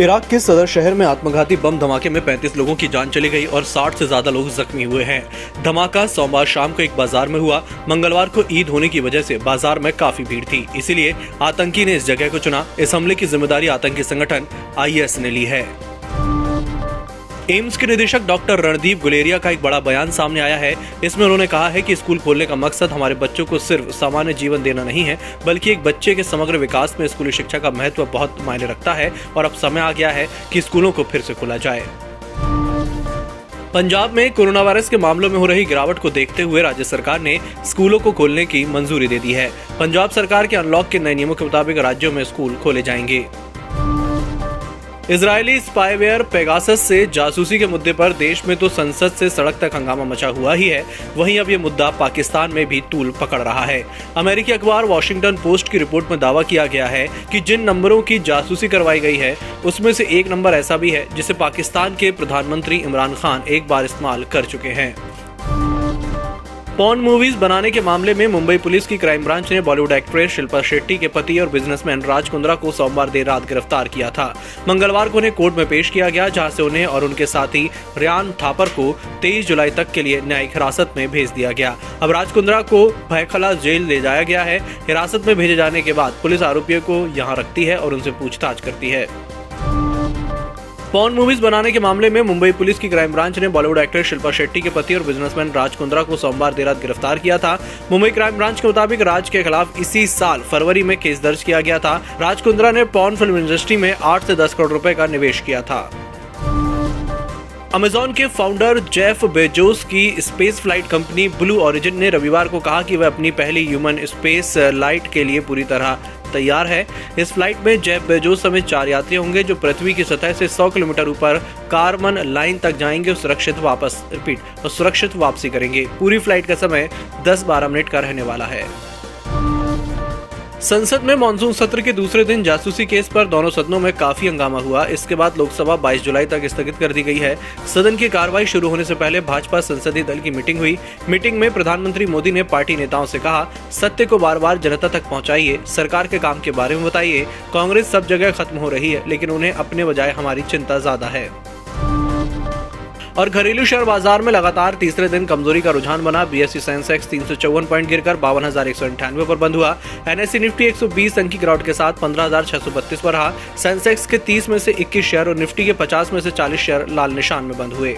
Iraq के सदर शहर में आत्मघाती बम धमाके में 35 लोगों की जान चली गई और 60 से ज़्यादा लोग जख्मी हुए हैं। धमाका सोमवार शाम को एक बाज़ार में हुआ। मंगलवार को ईद होने की वजह से बाज़ार में काफ़ी भीड़ थी। इसीलिए आतंकी ने इस जगह को चुना। इस हमले की ज़िम्मेदारी आतंकी संगठन आईएस ने ली है। एम्स के निदेशक डॉक्टर रणदीप गुलेरिया का एक बड़ा बयान सामने आया है। इसमें उन्होंने कहा है कि स्कूल खोलने का मकसद हमारे बच्चों को सिर्फ़ सामान्य जीवन देना नहीं है, बल्कि एक बच्चे के समग्र विकास में स्कूली शिक्षा का महत्व बहुत मायने रखता है और अब समय आ गया है कि स्कूलों को फिर से खोला जाए। पंजाब में कोरोना वायरस के मामलों में हो रही गिरावट को देखते हुए राज्य सरकार ने स्कूलों को खोलने की मंजूरी दे दी है। पंजाब सरकार के अनलॉक के नए नियमों के मुताबिक राज्यों में स्कूल खोले जाएँगे। इजरायली स्पाईवेयर पेगासस से जासूसी के मुद्दे पर देश में तो संसद से सड़क तक हंगामा मचा हुआ ही है। वहीं अब ये मुद्दा पाकिस्तान में भी तूल पकड़ रहा है। अमेरिकी अखबार वॉशिंगटन पोस्ट की रिपोर्ट में दावा किया गया है कि जिन नंबरों की जासूसी करवाई गई है, उसमें से एक नंबर ऐसा भी है, जिसे पाकिस्तान के प्रधानमंत्री इमरान खान एक बार इस्तेमाल कर चुके हैं। पॉन मूवीज़ बनाने के मामले में मुंबई पुलिस की क्राइम ब्रांच ने बॉलीवुड एक्ट्रेस शिल्पा शेट्टी के पति और बिजनेसमैन राज कुंद्रा को सोमवार देर रात गिरफ़्तार किया था। मंगलवार को उन्हें कोर्ट में पेश किया गया, जहाँ से उन्हें और उनके साथी रियान थापर को 23 जुलाई तक के लिए न्यायिक हिरासत में भेज दिया गया। अब राज कुंद्रा को भयखला जेल ले जाया गया है। हिरासत में भेजे जाने के बाद पुलिस आरोपियों को यहाँ रखती है और उनसे पूछताछ करती है। पॉन मूवीज़ बनाने के मामले में मुंबई पुलिस की क्राइम ब्रांच ने बॉलीवुड एक्टर शिल्पा शेट्टी के पति और बिजनेसमैन राज कुंद्रा को सोमवार देर रात गिरफ़्तार किया था। मुंबई क्राइम ब्रांच के मुताबिक राज के खिलाफ इसी साल फरवरी में केस दर्ज किया गया था। राज कुंद्रा ने पॉन फ़िल्म इंडस्ट्री में आठ से दस करोड़ रूपए का निवेश किया था। अमेजॉन के फाउंडर जेफ बेजोस की space flight company Blue Origin ने रविवार को कहा कि वह अपनी पहली ह्यूमन स्पेस लाइट के लिए पूरी तरह तैयार है। इस फ़्लाइट में जेफ बेजोस समेत चार यात्री होंगे जो पृथ्वी की सतह से 100 किलोमीटर ऊपर कार्बन लाइन तक जाएँगे और सुरक्षित वापस रिपीट और सुरक्षित वापसी करेंगे। पूरी फ़्लाइट का समय दस बारह मिनट का रहने वाला है। संसद में मानसून सत्र के दूसरे दिन जासूसी केस पर दोनों सदनों में काफ़ी हंगामा हुआ। इसके बाद लोकसभा 22 जुलाई तक स्थगित कर दी गई है। सदन की कार्रवाई शुरू होने से पहले भाजपा संसदीय दल की मीटिंग हुई। मीटिंग में प्रधानमंत्री मोदी ने पार्टी नेताओं से कहा, सत्य को बार बार जनता तक पहुंचाइए, सरकार के काम के बारे में बताइए। कांग्रेस सब जगह खत्म हो रही है, लेकिन उन्हें अपने बजाय हमारी चिंता ज़्यादा है। और घरेलू शेयर बाज़ार में लगातार तीसरे दिन कमज़ोरी का रुझान बना। बीएससी सेंसेक्स तीन सौ चौवन पॉइंट गिरकर बावन हज़ार एक सौ अंठानवे पर बंद हुआ। एनएससी निफ्टी 120 अंक की ग्राउंड के साथ पंद्रह हज़ार छह सौ बत्तीस पर रहा। सेंसेक्स के 30 में से 21 शेयर और निफ्टी के 50 में से 40 शेयर लाल निशान में बंद हुए।